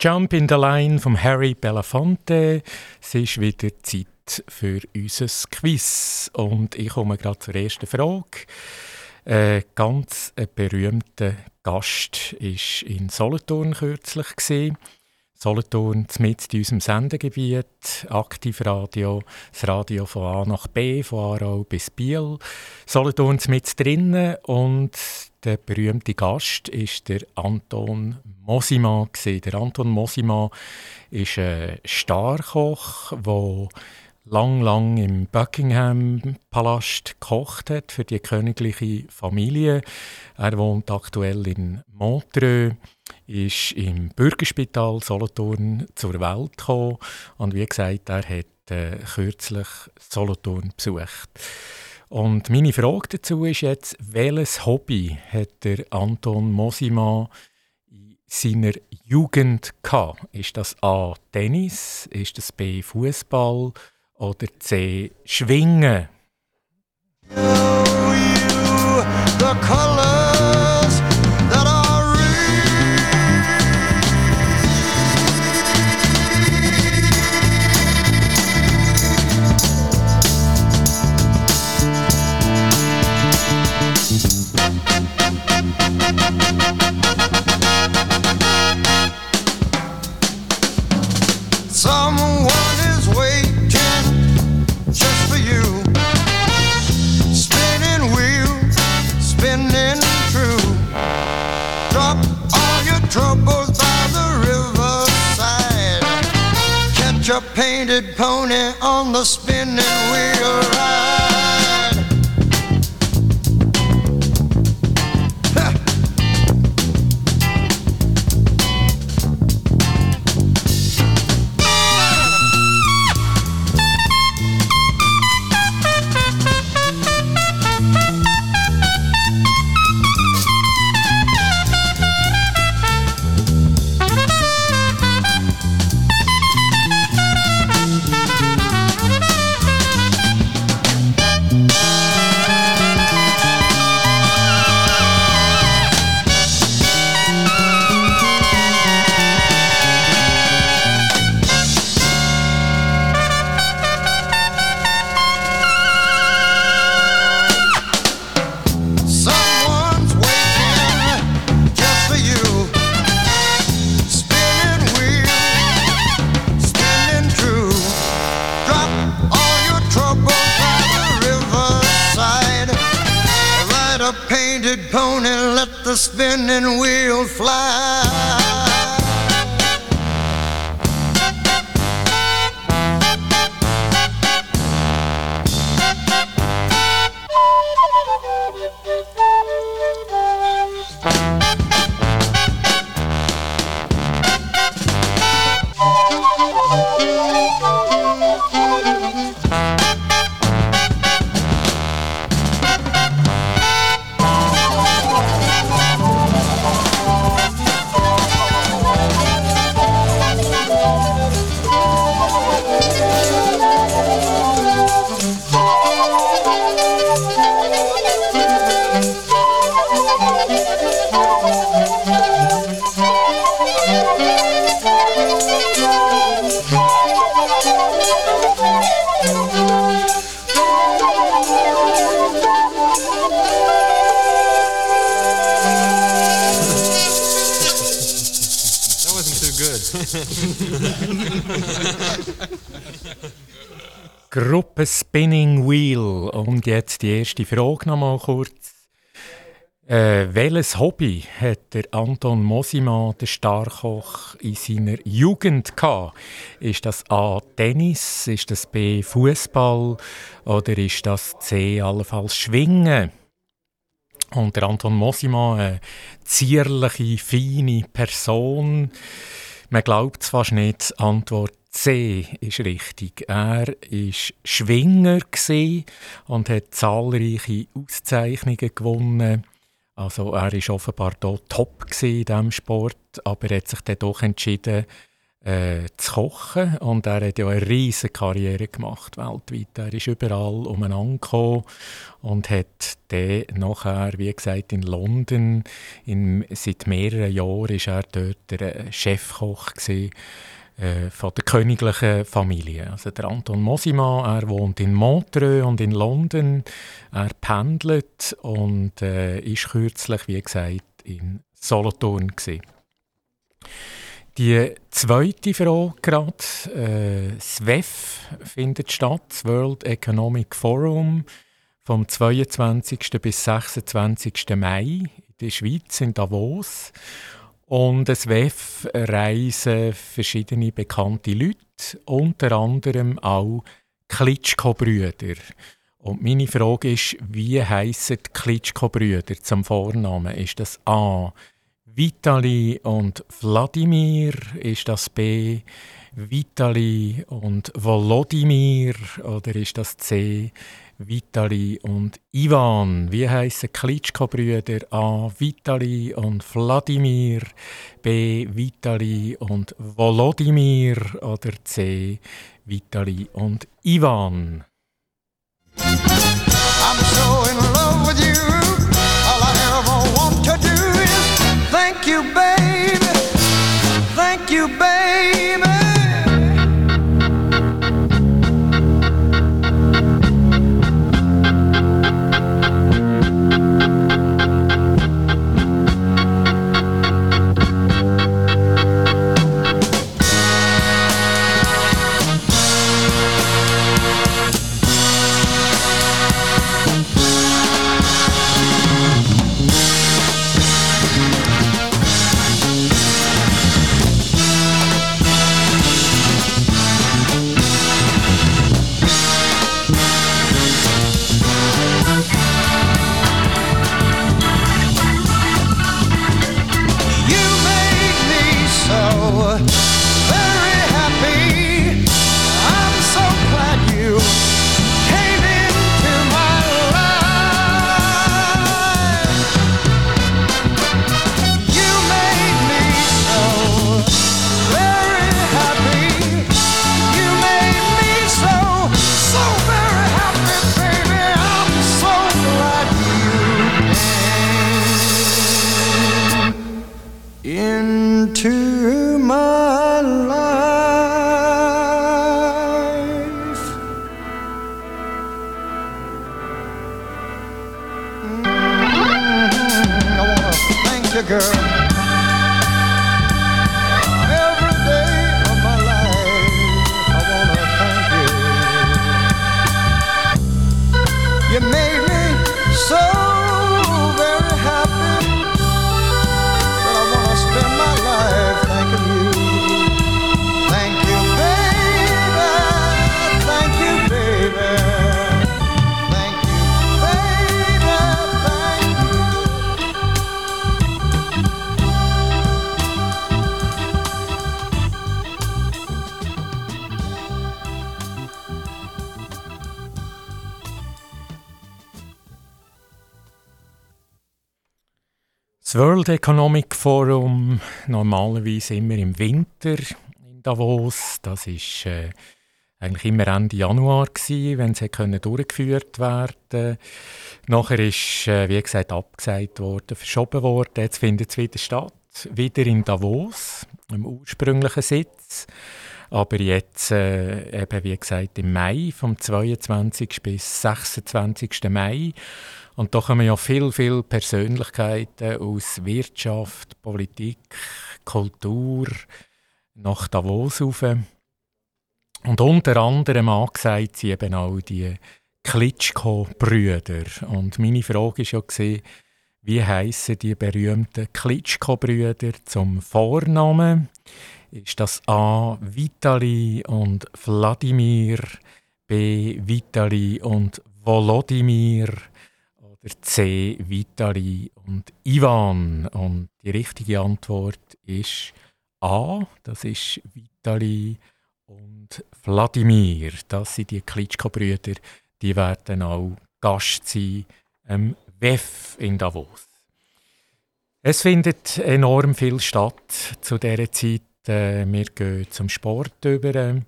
Jump in the Line von Harry Belafonte. Es ist wieder Zeit für unser Quiz. Und ich komme gerade zur ersten Frage. Ein ganz berühmter Gast war in Solothurn kürzlich. Gewesen. Solothurn mit in unserem Sendegebiet, Aktivradio, das Radio von A nach B, von Aarau bis Biel. Solothurn mit drinnen und der berühmte Gast ist der Anton Mosima. Der Anton Mosima ist ein Starkoch, der lang, lang im Buckingham Palast gekocht hat für die königliche Familie. Er wohnt aktuell in Montreux, ist im Bürgerspital Solothurn zur Welt gekommen und wie gesagt, er hat äh, kürzlich Solothurn besucht. Und meine Frage dazu ist jetzt, welches Hobby hat der Anton Mosima in seiner Jugend gehabt? Ist das A. Tennis, ist das B. Fußball oder C. Schwingen? You, you, painted pony on the spinning Gruppe Spinning Wheel. Und jetzt die erste Frage noch mal kurz. Äh, welches Hobby hat der Anton Mosima, der Starkoch, in seiner Jugend gehabt? Ist das A. Tennis, ist das B. Fußball oder ist das C. allenfalls Schwingen? Und der Anton Mosima, eine zierliche, feine Person. Man glaubt es fast nicht, Antwort C ist richtig. Er war Schwinger und hat zahlreiche Auszeichnungen gewonnen. Also er war offenbar dort top in diesem Sport, aber er hat sich dann doch entschieden, äh, zu kochen. Und er hat ja eine riesige Karriere gemacht weltweit. Er ist überall umeinander gekommen und hat dann nachher, wie gesagt, in London, in, seit mehreren Jahren ist er dort der Chefkoch gewesen, äh, von der königlichen Familie. Also der Anton Mosima, er wohnt in Montreux und in London. Er pendelt und äh, ist kürzlich, wie gesagt, in Solothurn gewesen. Die zweite Frage gerade, äh, das findet statt, das World Economic Forum, vom 22. bis 26. Mai in der Schweiz, in Davos. Und das WEF reisen verschiedene bekannte Leute, unter anderem auch Klitschko-Brüder. Und meine Frage ist, wie heissen Klitschko-Brüder zum Vornamen? Ist das A. Vitali und Wladimir? Ist das B. Vitali und Volodymyr? Oder ist das C. Vitali und Ivan. Wie heißen Klitschko-Brüder? A. Vitali und Wladimir. B. Vitali und Volodymyr. Oder C. Vitali und Ivan. I'm so in love with you. World Economic Forum normalerweise immer im Winter in Davos. Das ist äh, eigentlich immer Ende Januar wenn es durchgeführt werden. Nachher ist äh, wie gesagt abgesagt worden, verschoben worden. Jetzt findet es wieder statt, wieder in Davos, im ursprünglichen Sitz. Aber jetzt, äh, eben wie gesagt, im Mai, vom 22. bis 26. Mai. Und da kommen ja viele, viele Persönlichkeiten aus Wirtschaft, Politik, Kultur nach Davos rauf. Und unter anderem angesagt sie eben auch die Klitschko-Brüder. Und meine Frage war ja, wie heißen die berühmten Klitschko-Brüder zum Vornamen? Ist das A. Vitali und Wladimir, B. Vitali und Volodymyr oder C. Vitali und Ivan. Und die richtige Antwort ist A. Das ist Vitali und Wladimir. Das sind die Klitschko-Brüder. Die werden auch Gast sein im WEF in Davos. Es findet enorm viel statt zu dieser Zeit äh, wir gehen zum Sport über.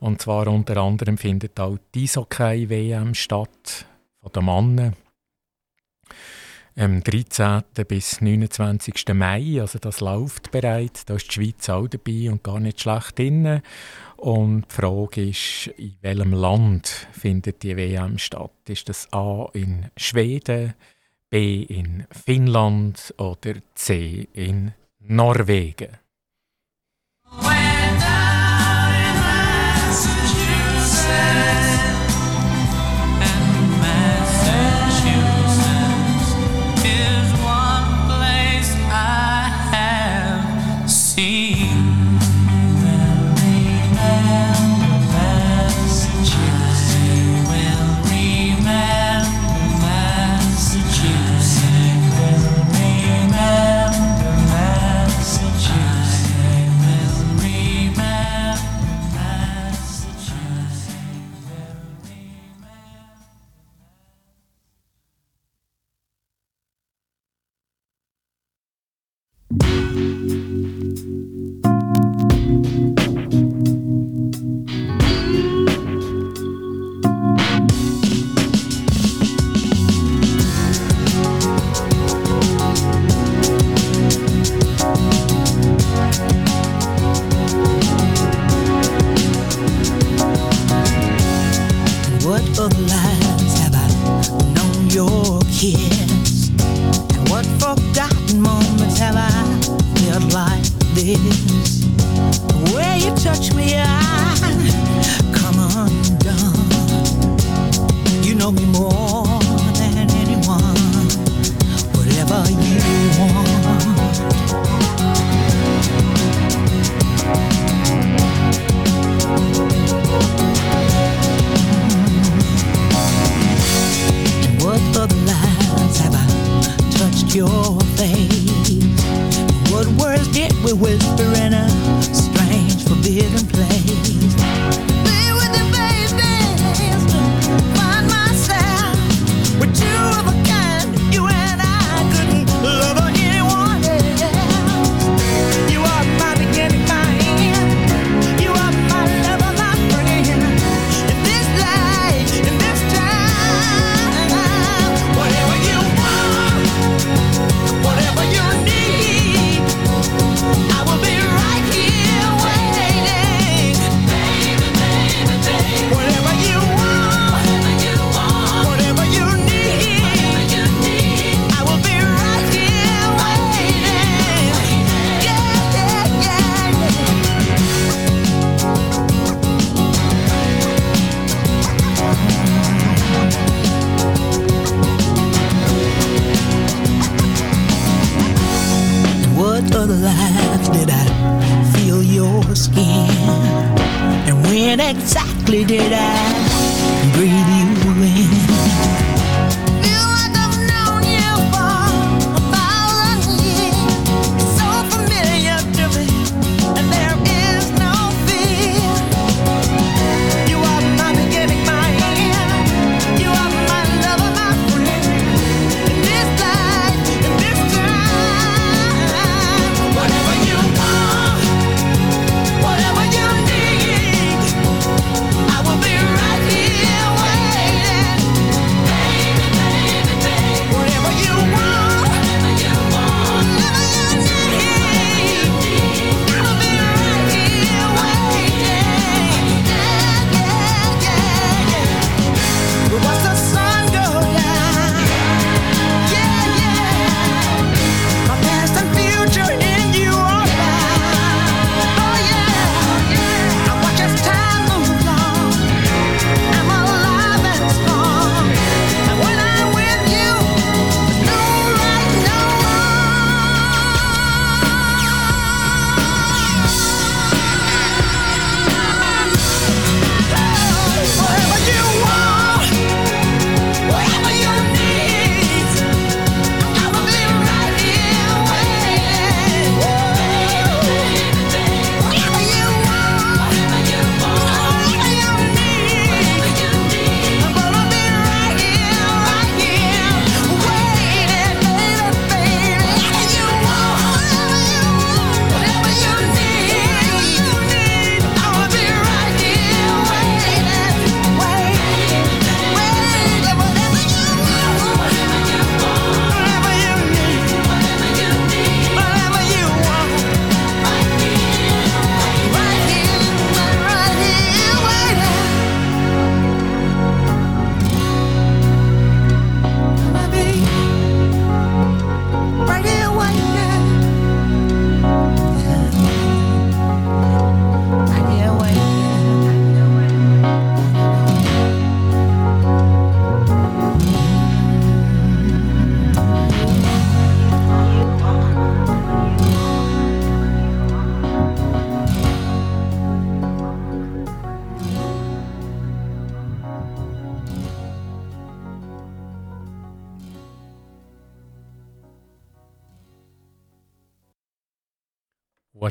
Und zwar unter anderem findet auch die Eishockey-WM statt, von den Männern. Am 13. bis 29. Mai, also das läuft bereits, da ist die Schweiz auch dabei und gar nicht schlecht drin. Und die Frage ist, in welchem Land findet die WM statt? Ist das A in Schweden, B in Finnland oder C in Norwegen? we're whispering.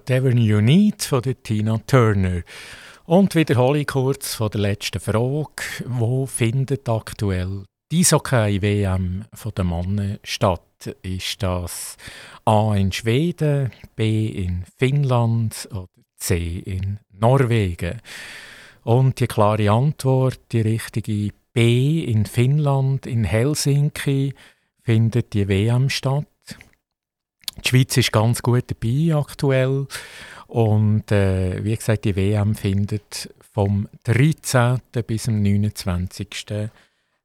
Whatever You Need von der Tina Turner. Und Wiederholung kurz von der letzten Frage. Wo findet aktuell die Eishockey-WM der Männer statt? Ist das A in Schweden, B in Finnland oder C in Norwegen? Und die klare Antwort, die richtige B in Finnland, in Helsinki, findet die WM statt. Die Schweiz ist ganz gut dabei aktuell. Und äh, wie gesagt, die WM findet vom 13. bis zum 29.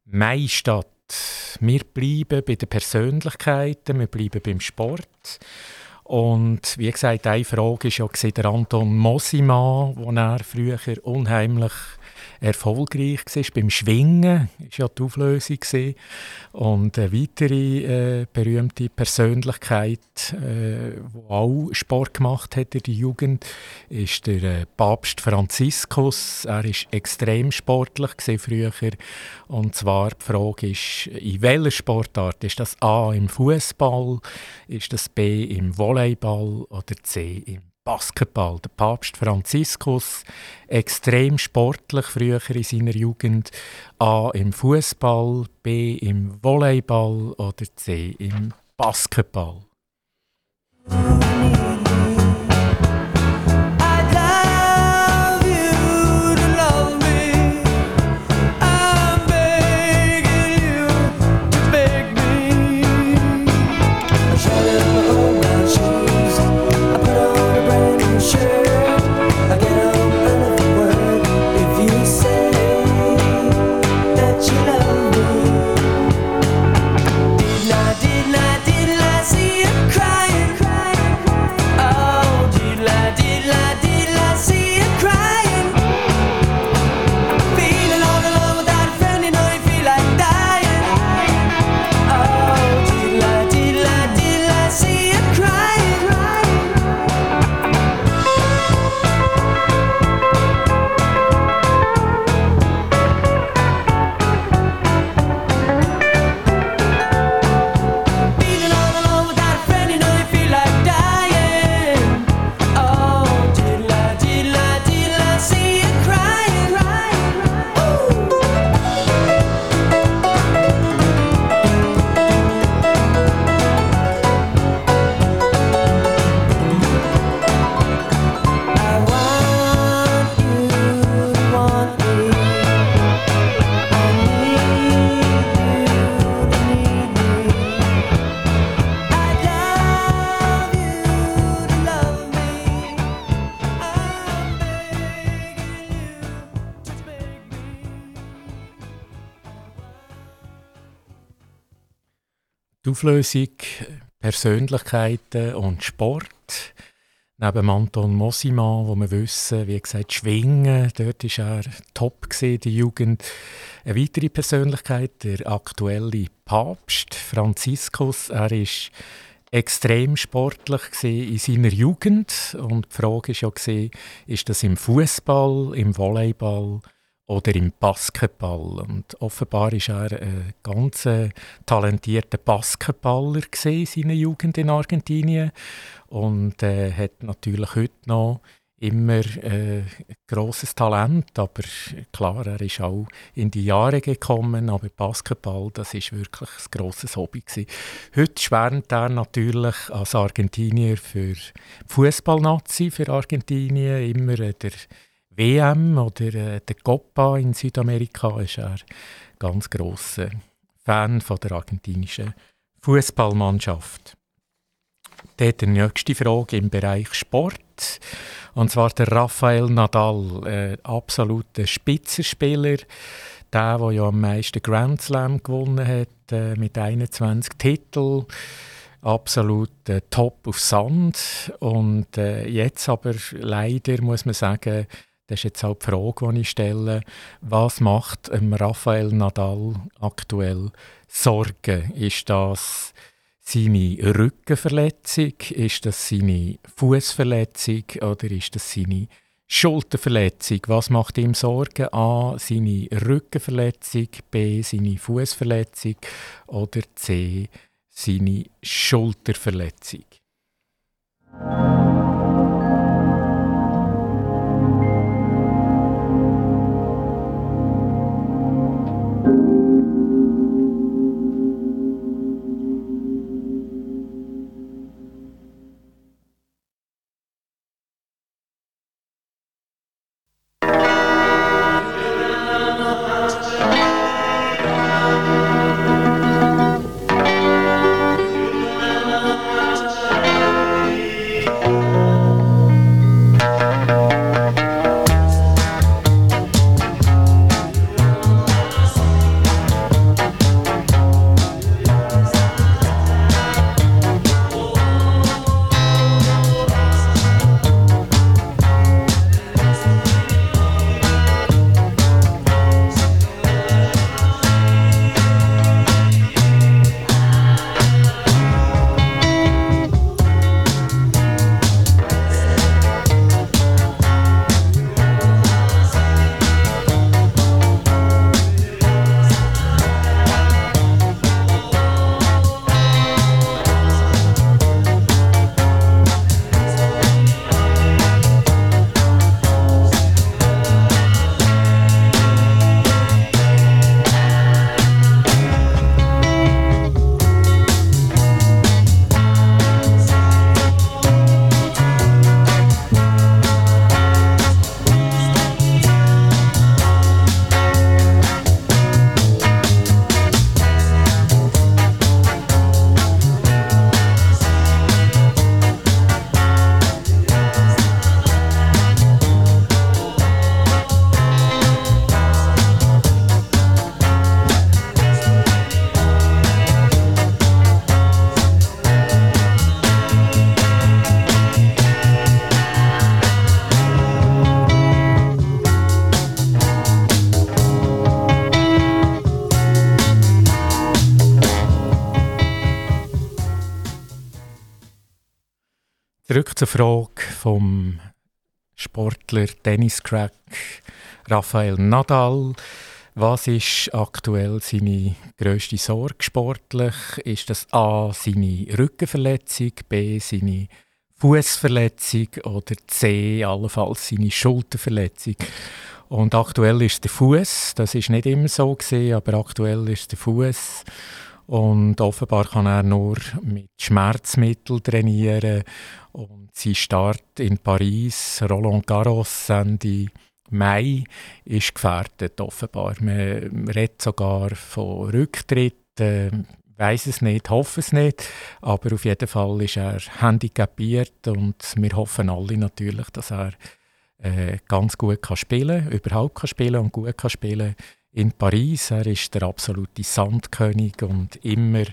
Mai statt. Wir bleiben bei den Persönlichkeiten, wir bleiben beim Sport. Und wie gesagt, eine Frage war ja der Anton Mosima, wo er früher unheimlich erfolgreich war beim Schwingen, ist ja die Auflösung und eine weitere äh, berühmte Persönlichkeit, äh, die auch Sport gemacht hat in der Jugend, ist der äh, Papst Franziskus. Er ist extrem sportlich früher. Und zwar die Frage ist, in welcher Sportart ist das A im Fußball, ist das B im Volleyball oder C im Basketball. Der Papst Franziskus, extrem sportlich früher in seiner Jugend, A im Fußball, B im Volleyball oder C im Basketball. Auflösung Persönlichkeiten und Sport. Neben Anton Mosima, wo wir wissen, wie gesagt, Schwingen, dort war er top gewesen, die Jugend. Eine weitere Persönlichkeit, der aktuelle Papst Franziskus. Er ist extrem sportlich in seiner Jugend und die Frage ist ja ist das im Fußball, im Volleyball oder im Basketball. Und offenbar war er ein ganz äh, talentierter Basketballer in seiner Jugend in Argentinien und äh, hat natürlich heute noch immer äh, großes Talent, aber klar, er ist auch in die Jahre gekommen, aber Basketball, das ist wirklich ein grosses Hobby gewesen. Heute schwärmt er natürlich als Argentinier für Fußballnazi für Argentinien immer äh, der WM oder äh, der Copa in Südamerika ist er ganz grosser Fan von der argentinischen Fußballmannschaft. Dann die nächste Frage im Bereich Sport. Und zwar der Rafael Nadal, äh, absoluter Spitzenspieler. Der, der ja am meisten Grand Slam gewonnen hat, äh, mit 21 Titeln. Absolut äh, top auf Sand. Und äh, jetzt aber leider, muss man sagen, das ist jetzt auch die Frage, die ich stelle. Was macht ähm, Rafael Nadal aktuell Sorgen? Ist das seine Rückenverletzung? Ist das seine Fußverletzung? Oder ist das seine Schulterverletzung? Was macht ihm Sorgen? A. Seine Rückenverletzung. B. Seine Fußverletzung. Oder C. Seine Schulterverletzung. Zur Frage vom Sportler Tenniscrack Rafael Nadal. Was ist aktuell seine grösste Sorge sportlich? Ist das A seine Rückenverletzung, B seine Fußverletzung oder C allenfalls seine Schulterverletzung? Und aktuell ist der Fuß. Das ist nicht immer so gesehen, aber aktuell ist der Fuß. Und offenbar kann er nur mit Schmerzmitteln trainieren. Und sein Start in Paris, Roland Garros, Ende Mai, ist gefährdet offenbar. Man redet sogar von Rücktritt. Äh, weiß es nicht, hoffe es nicht, aber auf jeden Fall ist er handicapiert und wir hoffen alle natürlich, dass er äh, ganz gut kann spielen, überhaupt kann spielen und gut kann spielen in Paris. Er ist der absolute Sandkönig und immer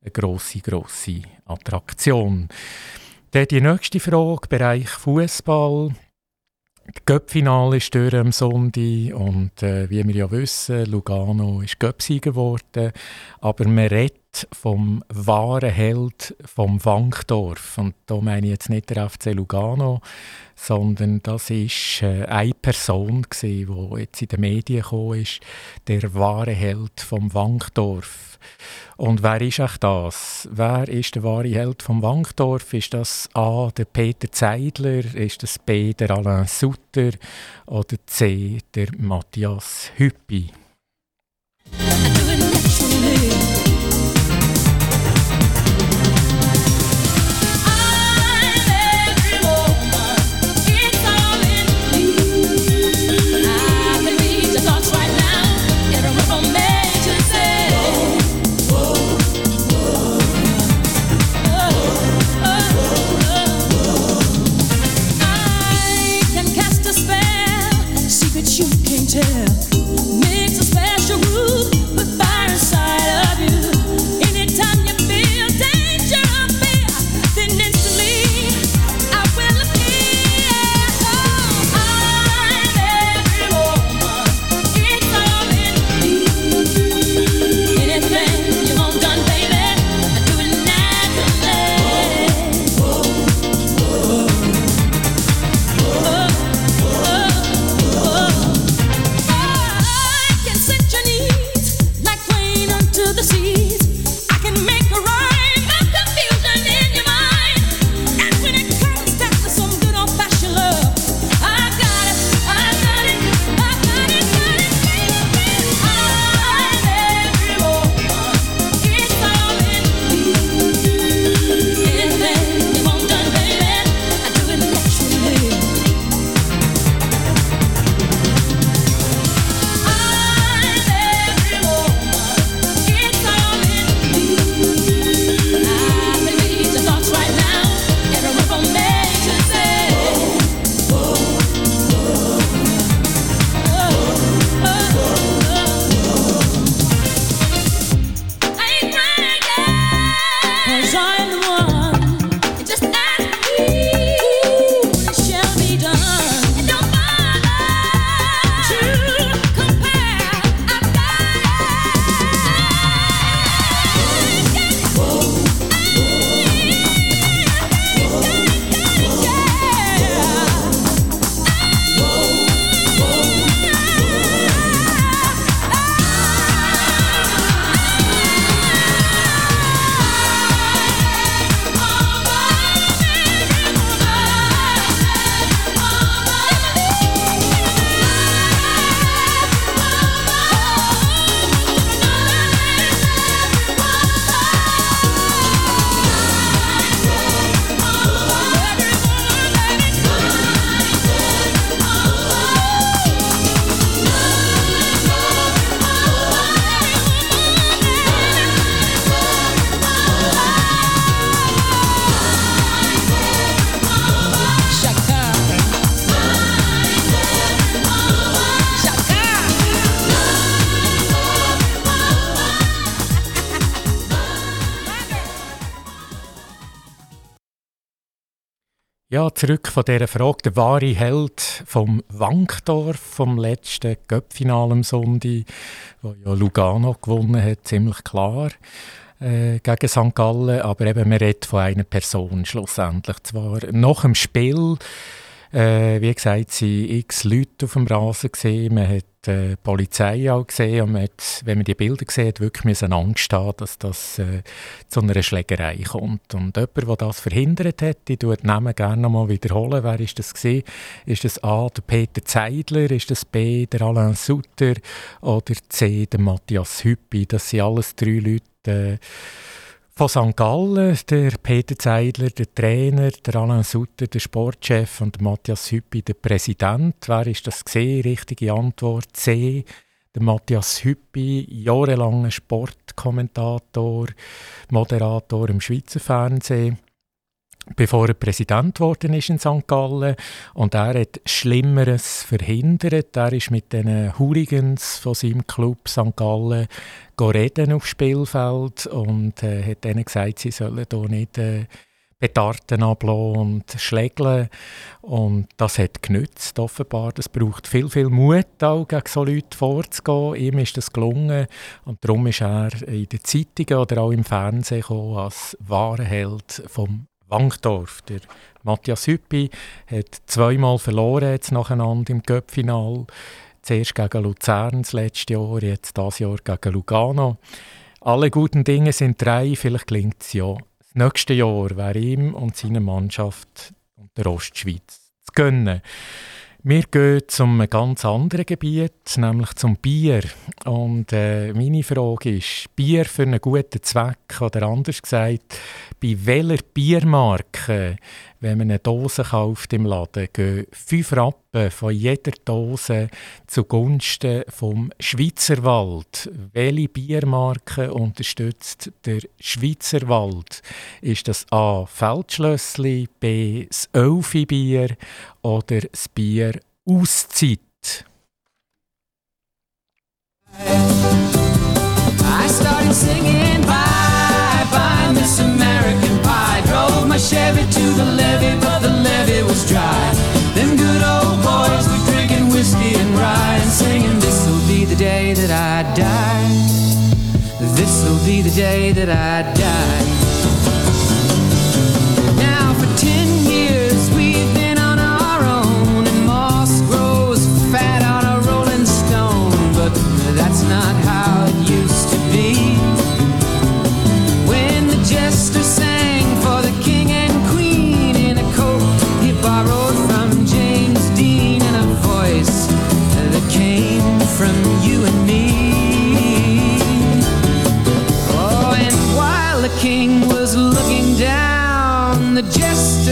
eine grosse, grosse Attraktion. Dann die nächste Frage, Bereich Fußball. Das Göppfinale ist durch am Sonntag und äh, wie wir ja wissen, Lugano ist Göppsieger geworden. Aber man redet vom wahren Held vom Wankdorf. Und da meine ich jetzt nicht der FC Lugano, sondern das ist äh, eine Person die jetzt in den Medien gekommen ist, der wahre Held vom Wankdorf. Und wer ist auch das? Wer ist der wahre Held vom Wankdorf? Ist das A, der Peter Zeidler? Ist das B, der Alain Sutter? Oder C, der Matthias Hüppi? Ja, zurück von dieser Frage. Der wahre Held vom Wankdorf, vom letzten Göppfinal am Sonntag, wo ja Lugano gewonnen hat, ziemlich klar. äh, gegen St. Gallen, aber eben, man redet von einer Person schlussendlich. Zwar nach dem Spiel, äh, wie gesagt, sind x Leute auf dem Rasen gesehen, man hat äh, die Polizei auch gesehen und man hat, wenn man die Bilder sieht, wirklich Angst haben, dass das äh, zu einer Schlägerei kommt. Und jemand, der das verhindert hat, ich tue den Namen gerne noch mal wiederholen. Wer ist das gewesen? Ist das A, der Peter Zeidler? Ist das B, der Alain Sutter? Oder C, der Matthias Hüppi? Das sind alles drei Leute, äh, von St. Gallen, der Peter Zeidler, der Trainer, der Alain Sutter, der Sportchef und der Matthias Hüppi, der Präsident. Wer ist das gesehen? Richtige Antwort C. Der Matthias Hüppi, jahrelanger Sportkommentator, Moderator im Schweizer Fernsehen bevor er Präsident geworden ist in St. Gallen. Und er hat Schlimmeres verhindert. Er ist mit den Hooligans von seinem Club St. Gallen reden aufs Spielfeld und äh, hat ihnen gesagt, sie sollen hier nicht äh, Petarden ablassen und schlägeln. Und das hat genützt, offenbar. Das braucht viel, viel Mut, auch gegen so Leute vorzugehen. Ihm ist das gelungen. Und darum ist er in den Zeitungen oder auch im Fernsehen gekommen als wahrer Held vom Wankdorf. Der Matthias Hüppi hat zweimal verloren jetzt nacheinander im Cup-Final. Zuerst gegen Luzern das letzte Jahr, jetzt das Jahr gegen Lugano. Alle guten Dinge sind drei, vielleicht gelingt es ja. Das nächste Jahr wäre ihm und seiner Mannschaft und der Ostschweiz zu gönnen. Wir gehen zum ganz anderen Gebiet, nämlich zum Bier. Und äh, meine Frage ist, Bier für einen guten Zweck oder anders gesagt, bei welcher Biermarke, wenn man eine Dose kauft im Laden, gehen fünf Rappen von jeder Dose zugunsten vom Schweizer Wald. Welche Biermarke unterstützt der Schweizer Wald? Ist das A. Feldschlössli, B. das Elfi-Bier oder das Bier Auszeit? I started singing bye my Chevy to the levee but the levee was dry. Them good old boys were drinking whiskey and rye And singing this'll be the day that I die. This'll be the day that I die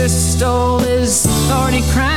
stole his thorny crown.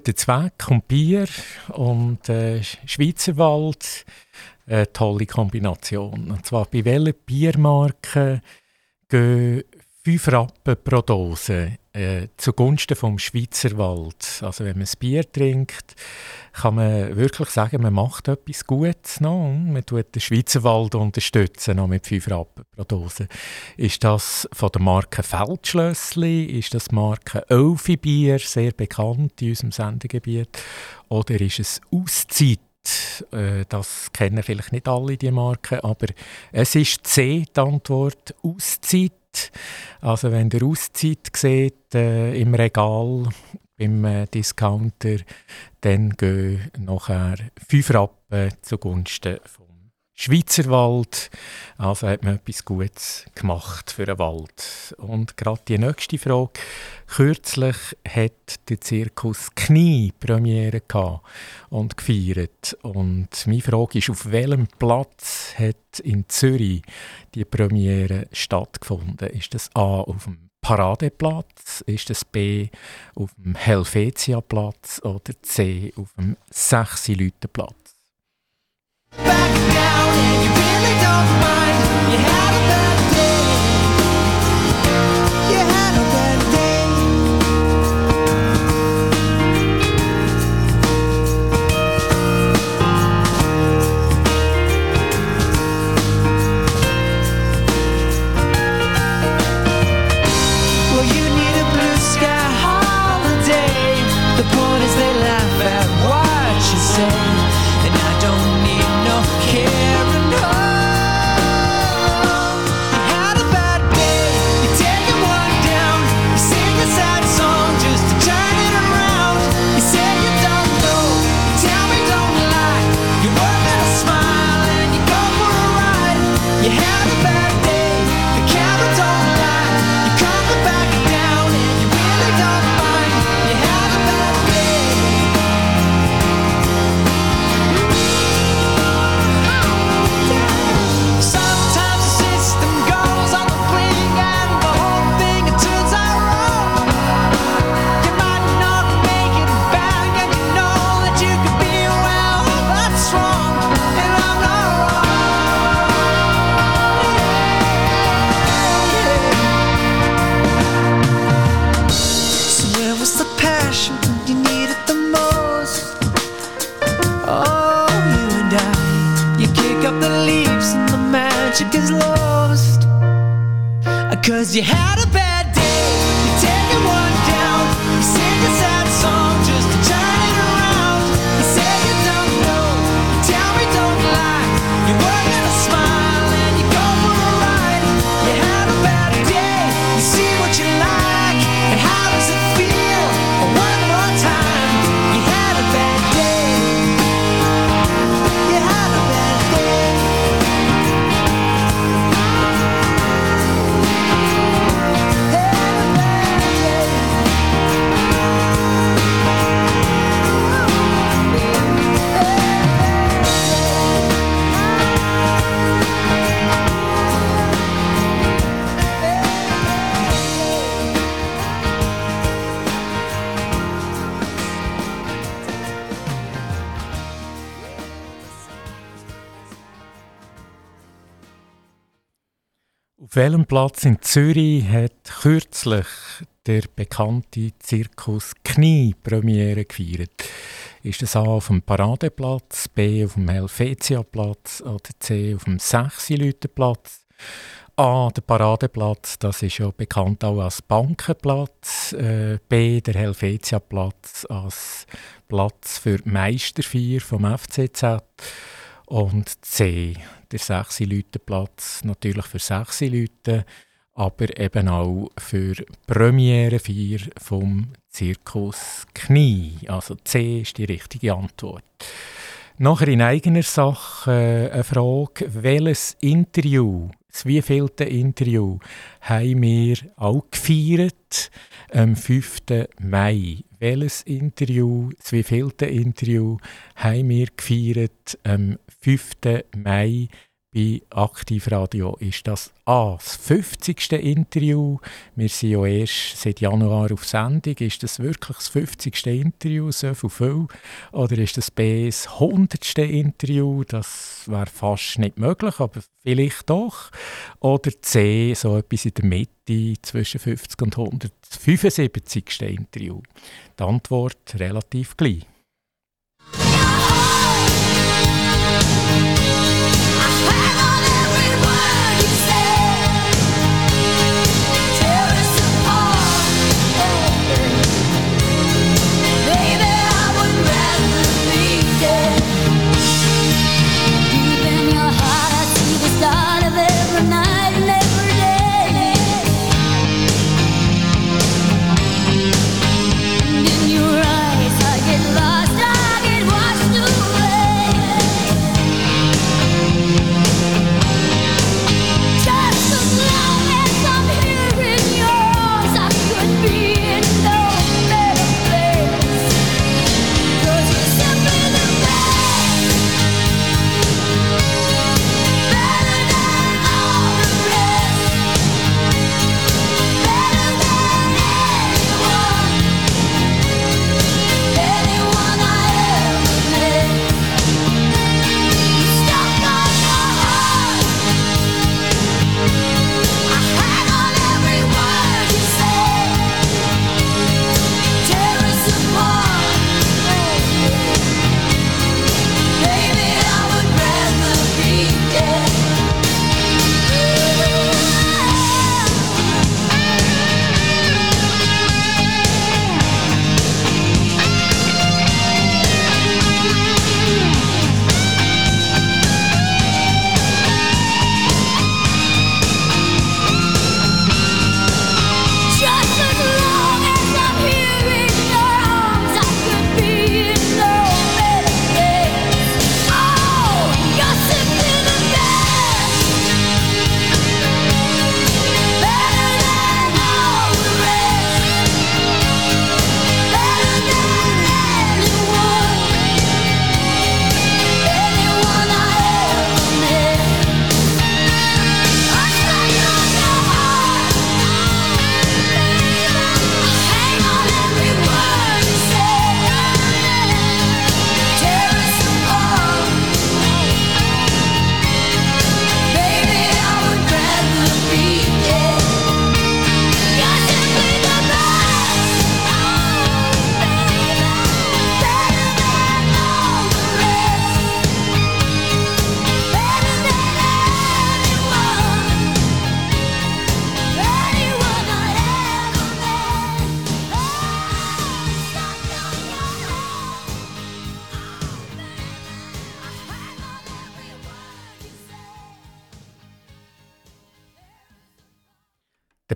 Guter Zweck und Bier und äh, Schweizer Wald, eine tolle Kombination. Und zwar bei welcher Biermarke gehen 5 Rappen pro Dose äh, zugunsten vom Schweizer Wald. Also wenn man ein Bier trinkt, kann man wirklich sagen, man macht etwas Gutes noch. Man tut den Schweizer Wald unterstützen noch mit 5 Rappen pro Dose. Ist das von der Marke Feldschlössli? Ist das Marke Elfi Bier, sehr bekannt in unserem Sendegebiet? Oder ist es Auszeit? Äh, das kennen vielleicht nicht alle, die Marke, aber es ist C, die Antwort, Auszeit. Also wenn der Auszeit sieht äh, im Regal beim äh, Discounter, dann gehen nachher fünf Rappen zugunsten vom Schweizerwald. Also hat man etwas Gutes gemacht für den Wald. Und gerade die nächste Frage. Kürzlich hat der Zirkus Knie Premiere gehabt und gefeiert. Und meine Frage ist, auf welchem Platz hat in Zürich die Premiere stattgefunden? Ist das A auf dem Paradeplatz? Ist das B auf dem Helvetia-Platz oder C auf dem Sechsi-Leute-Platz? Back down and you really don't mind. You had a welchem Platz in Zürich hat kürzlich der bekannte Zirkus Knie Premiere gefeiert? Ist es A auf dem Paradeplatz, B auf dem Helvetia-Platz oder C auf dem Sechsi-Leute-Platz? A, der Paradeplatz, das ist ja bekannt auch als Bankenplatz. Äh, B, der Helvetia-Platz als Platz für Meisterfeier vom FCZ. Und C, der 6 Leute Platz, natürlich für 6 Leute, aber eben auch für Premierefeier vom Zirkus Knie. Also C ist die richtige Antwort. Nachher in eigener Sache äh, eine Frage, welches Interview, das wievielte Interview, haben wir auch gefeiert am 5. Mai? Welches Interview, das wievielte Interview, haben wir gefeiert am 5. Mai bei Aktivradio ist das A, das 50. Interview. Wir sind ja erst seit Januar auf Sendung. Ist das wirklich das 50. Interview, so viel? Oder ist das B, das 100. Interview? Das wäre fast nicht möglich, aber vielleicht doch. Oder C, so etwas in der Mitte zwischen 50 und 175. Interview. Die Antwort relativ gleich.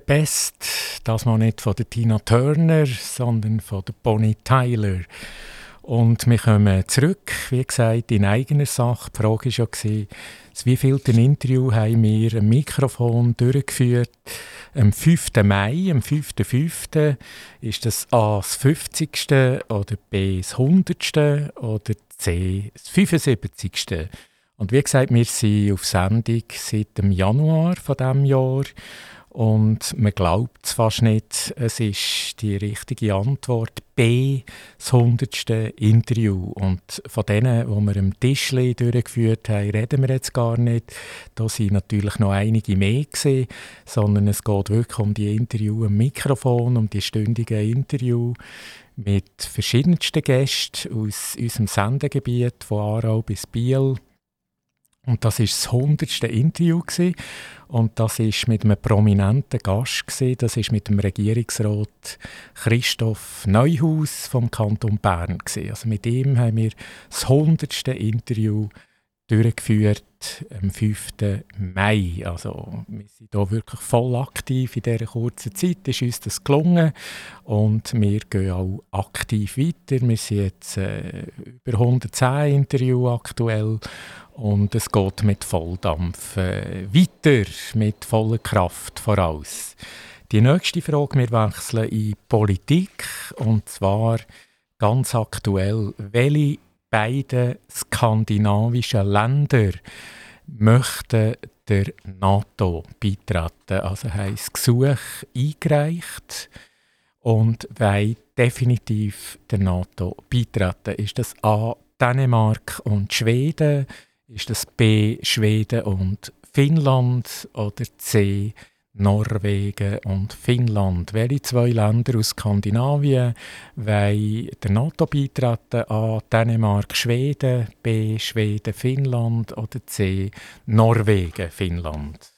Best, das mal nicht von der Tina Turner, sondern von der Bonnie Tyler. Und wir kommen zurück, wie gesagt, in eigener Sache. Die Frage war ja, wie viel Interview haben wir am Mikrofon durchgeführt. Am 5. Mai, am 5.5. ist das A das 50. oder B das 100. oder C das 75. Und wie gesagt, wir sind auf Sendung seit dem Januar von diesem Jahr. Und man glaubt es fast nicht, es ist die richtige Antwort. B, das hundertste Interview. Und von denen, die wir am Tischli durchgeführt haben, reden wir jetzt gar nicht. Da sind natürlich noch einige mehr gewesen, sondern es geht wirklich um die Interview am Mikrofon, um die stündigen Interview mit verschiedensten Gästen aus unserem Sendegebiet, von Aarau bis Biel. Und das ist das hundertste Interview gewesen. und das ist mit einem prominenten Gast gewesen. Das ist mit dem Regierungsrat Christoph Neuhaus vom Kanton Bern gewesen. Also mit ihm haben wir das hundertste Interview durchgeführt am 5. Mai. Also wir sind hier wirklich voll aktiv in dieser kurzen Zeit. Ist uns das gelungen und wir gehen auch aktiv weiter. Wir sind jetzt äh, über 110 Interviews aktuell und es geht mit Volldampf äh, weiter, mit voller Kraft voraus. Die nächste Frage, wir wechseln in Politik und zwar ganz aktuell. Welche beiden skandinavischen Länder möchten der NATO beitreten? Also haben das Gesuch eingereicht und wollen definitiv der NATO beitreten. Ist das A. Dänemark und Schweden? Ist das B Schweden und Finnland oder C Norwegen und Finnland? Welche zwei Länder aus Skandinavien wollen der NATO beitreten? A. Dänemark, Schweden, B. Schweden, Finnland oder C. Norwegen, Finnland?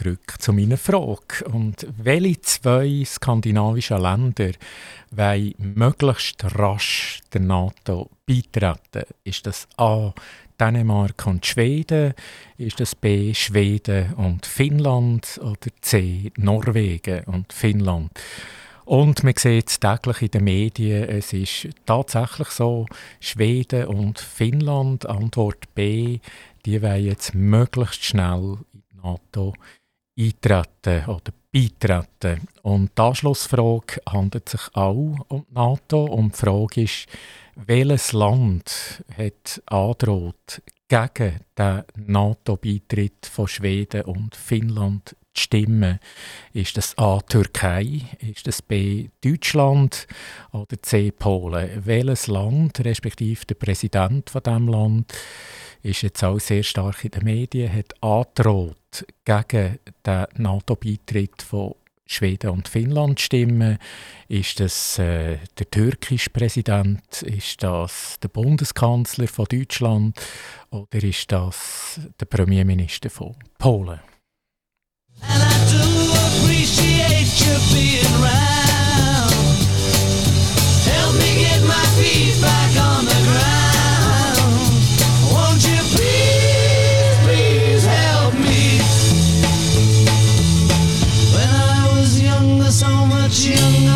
Zurück zu meiner Frage. Und welche zwei skandinavischen Länder wollen möglichst rasch der NATO beitreten? Ist das A. Dänemark und Schweden? Ist das B. Schweden und Finnland? Oder C. Norwegen und Finnland? Und man sieht es täglich in den Medien, es ist tatsächlich so, Schweden und Finnland, Antwort B, die wollen jetzt möglichst schnell in die NATO eintreten oder beitreten. Und die Anschlussfrage handelt sich auch um die NATO. Und die Frage ist, welches Land hat androht, gegen den NATO-Beitritt von Schweden und Finnland zu stimmen? Ist das A. Türkei, ist das B. Deutschland oder C. Polen? Welches Land, respektive der Präsident von diesem Land, ist jetzt auch sehr stark in den Medien, hat angedroht, gegen den NATO-Beitritt von Schweden und Finnland stimmen? Ist das äh, der türkische Präsident? Ist das der Bundeskanzler von Deutschland? Oder ist das der Premierminister von Polen? And I do appreciate you being round. Help me get my feet back on the ground. you.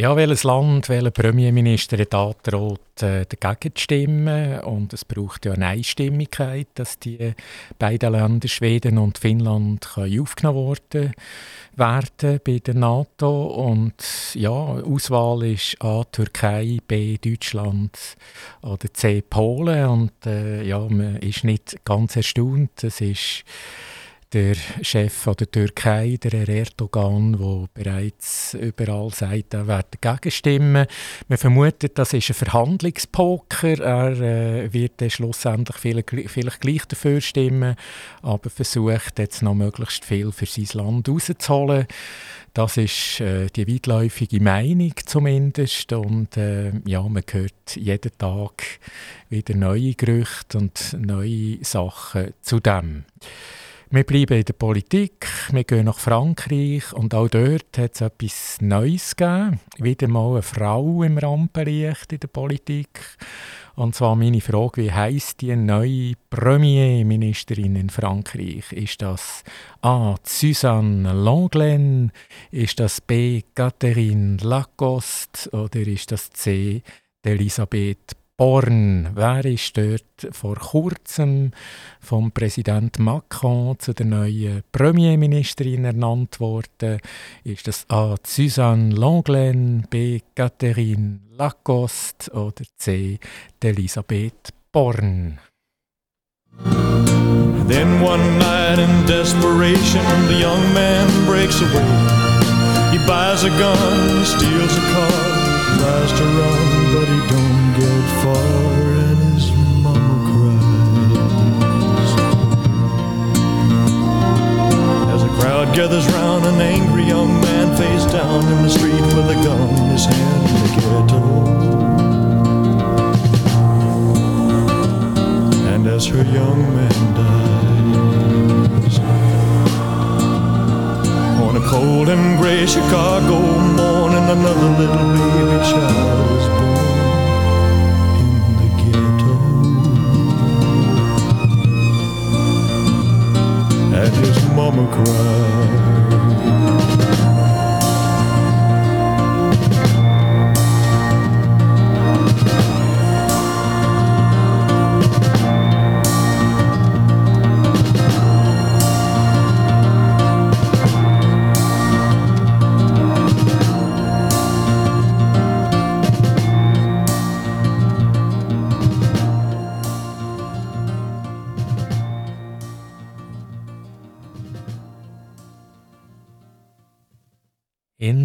Ja, welches Land, welcher Premierminister hat angedroht, äh, dagegen zu stimmen? Und es braucht ja eine Einstimmigkeit, dass die beiden Länder, Schweden und Finnland, können aufgenommen worden werden bei der NATO. Und ja, Auswahl ist A. Türkei, B. Deutschland oder C. Polen. Und äh, ja, man ist nicht ganz erstaunt. Es ist der Chef der Türkei, der Herr Erdogan, der bereits überall sagt, er werde dagegen stimmen. Man vermutet, das ist ein Verhandlungspoker. Er äh, wird dann schlussendlich vielleicht, vielleicht gleich dafür stimmen, aber versucht jetzt noch möglichst viel für sein Land rauszuholen. Das ist äh, die weitläufige Meinung zumindest. Und äh, ja, man hört jeden Tag wieder neue Gerüchte und neue Sachen zu dem. Wir bleiben in der Politik, wir gehen nach Frankreich und auch dort hat es etwas Neues gegeben. Wieder mal eine Frau im Rampenlicht in der Politik. Und zwar meine Frage, wie heisst die neue Premierministerin in Frankreich? Ist das A. Suzanne Lenglen? Ist das B. Catherine Lacoste? Oder ist das C. Elisabeth Born. Wer ist dort vor kurzem vom Präsident Macron zu der neuen Premierministerin ernannt worden? Ist das A. Suzanne Lenglen, B. Catherine Lacoste oder C. Elisabeth Born? Then one night in desperation, the young man breaks away. He buys a gun, steals a car, tries to run, but he don't get far, and his mama cries. As a crowd gathers round, an angry young man face down in the street with a gun in his hand in the ghetto. And as her young man dies a cold and gray Chicago morning Another little baby child is born in the ghetto. And his mama cried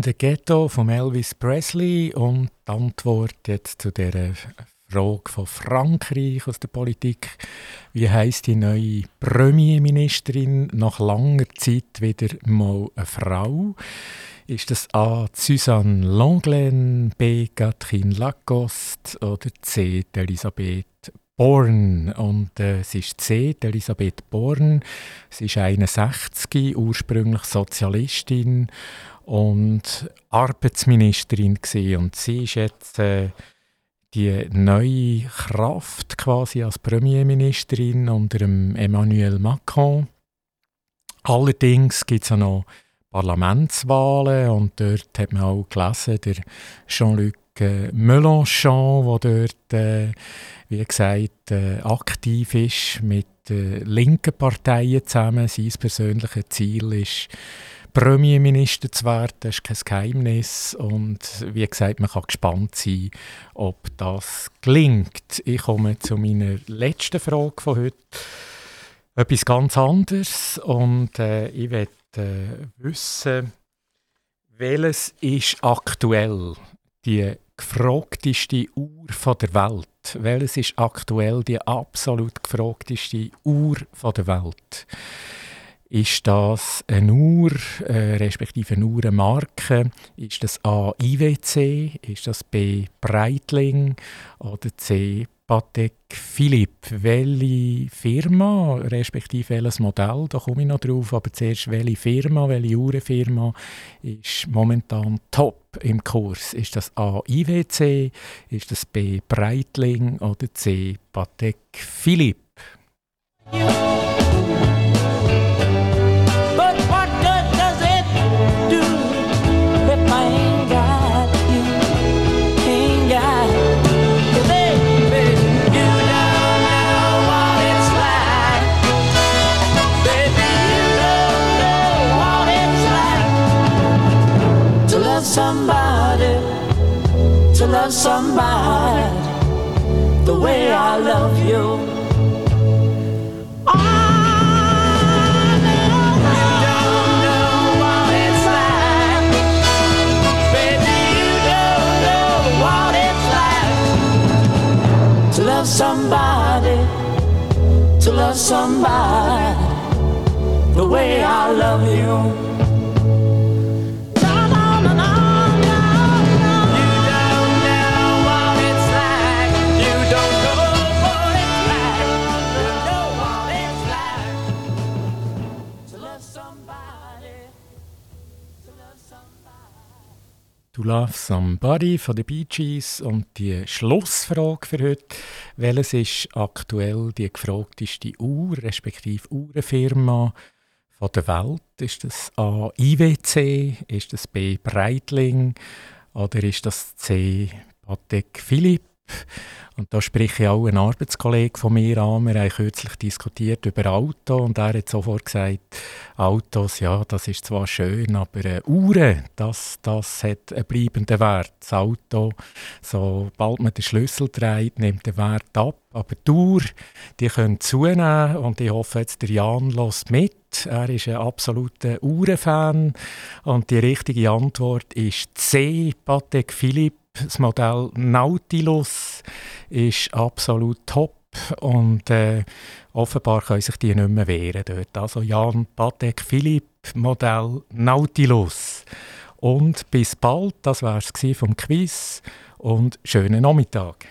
the Ghetto von Elvis Presley und die Antwort jetzt zu der Frage von Frankreich aus der Politik. Wie heißt die neue Premierministerin nach langer Zeit wieder mal eine Frau? Ist das A. Suzanne Langlaine, B. Catherine Lacoste oder C. Elisabeth Born? Und äh, es ist C. Elisabeth Born. Sie ist 61, ursprünglich Sozialistin und Arbeitsministerin gewesen. und sie ist jetzt äh, die neue Kraft quasi als Premierministerin unter Emmanuel Macron. Allerdings gibt es auch noch Parlamentswahlen und dort hat man auch gelesen, der Jean-Luc äh, Mélenchon, der dort, äh, wie gesagt, äh, aktiv ist mit äh, linken Parteien zusammen. Sein persönliches Ziel ist, Premierminister zu werden, das ist kein Geheimnis. Und wie gesagt, man kann gespannt sein, ob das gelingt. Ich komme zu meiner letzten Frage von heute. Etwas ganz anderes. Und äh, ich möchte äh, wissen, welches ist aktuell die gefragteste Uhr der Welt? Welches ist aktuell die absolut gefragteste Uhr der Welt? Ist das eine Uhr, äh, respektive eine Uhrenmarke? Ist das A. IWC? Ist das B. Breitling? Oder C. Patek Philipp? Welche Firma, respektive welches Modell? Da komme ich noch drauf. Aber zuerst, welche Firma, welche Uhrenfirma ist momentan top im Kurs? Ist das A. IWC? Ist das B. Breitling? Oder C. Patek Philipp? somebody, love somebody the way I love you. To love somebody, to love somebody the way I love you. Love Somebody von den Bee Gees und die Schlussfrage für heute. Welches ist aktuell die gefragteste Uhr, respektive Uhrenfirma von der Welt? Ist das A. IWC, ist das B. Breitling oder ist das C. Patek Philippe? Und da spreche ich auch einen Arbeitskollegen von mir an. Wir haben kürzlich diskutiert über Auto und er hat sofort gesagt, Autos, ja, das ist zwar schön, aber äh, Uhren, das, das hat einen bleibenden Wert. Das Auto, sobald man den Schlüssel dreht, nimmt der Wert ab. Aber die Uhr, die können zunehmen und ich hoffe jetzt, der Jan lässt mit. Er ist ein absoluter Uhrenfan und die richtige Antwort ist C. Patek Philippe das Modell Nautilus ist absolut top und äh, offenbar können sich die nicht mehr wehren dort. Also Jan Patek Philipp Modell Nautilus. Und bis bald, das war es vom Quiz und schönen Nachmittag.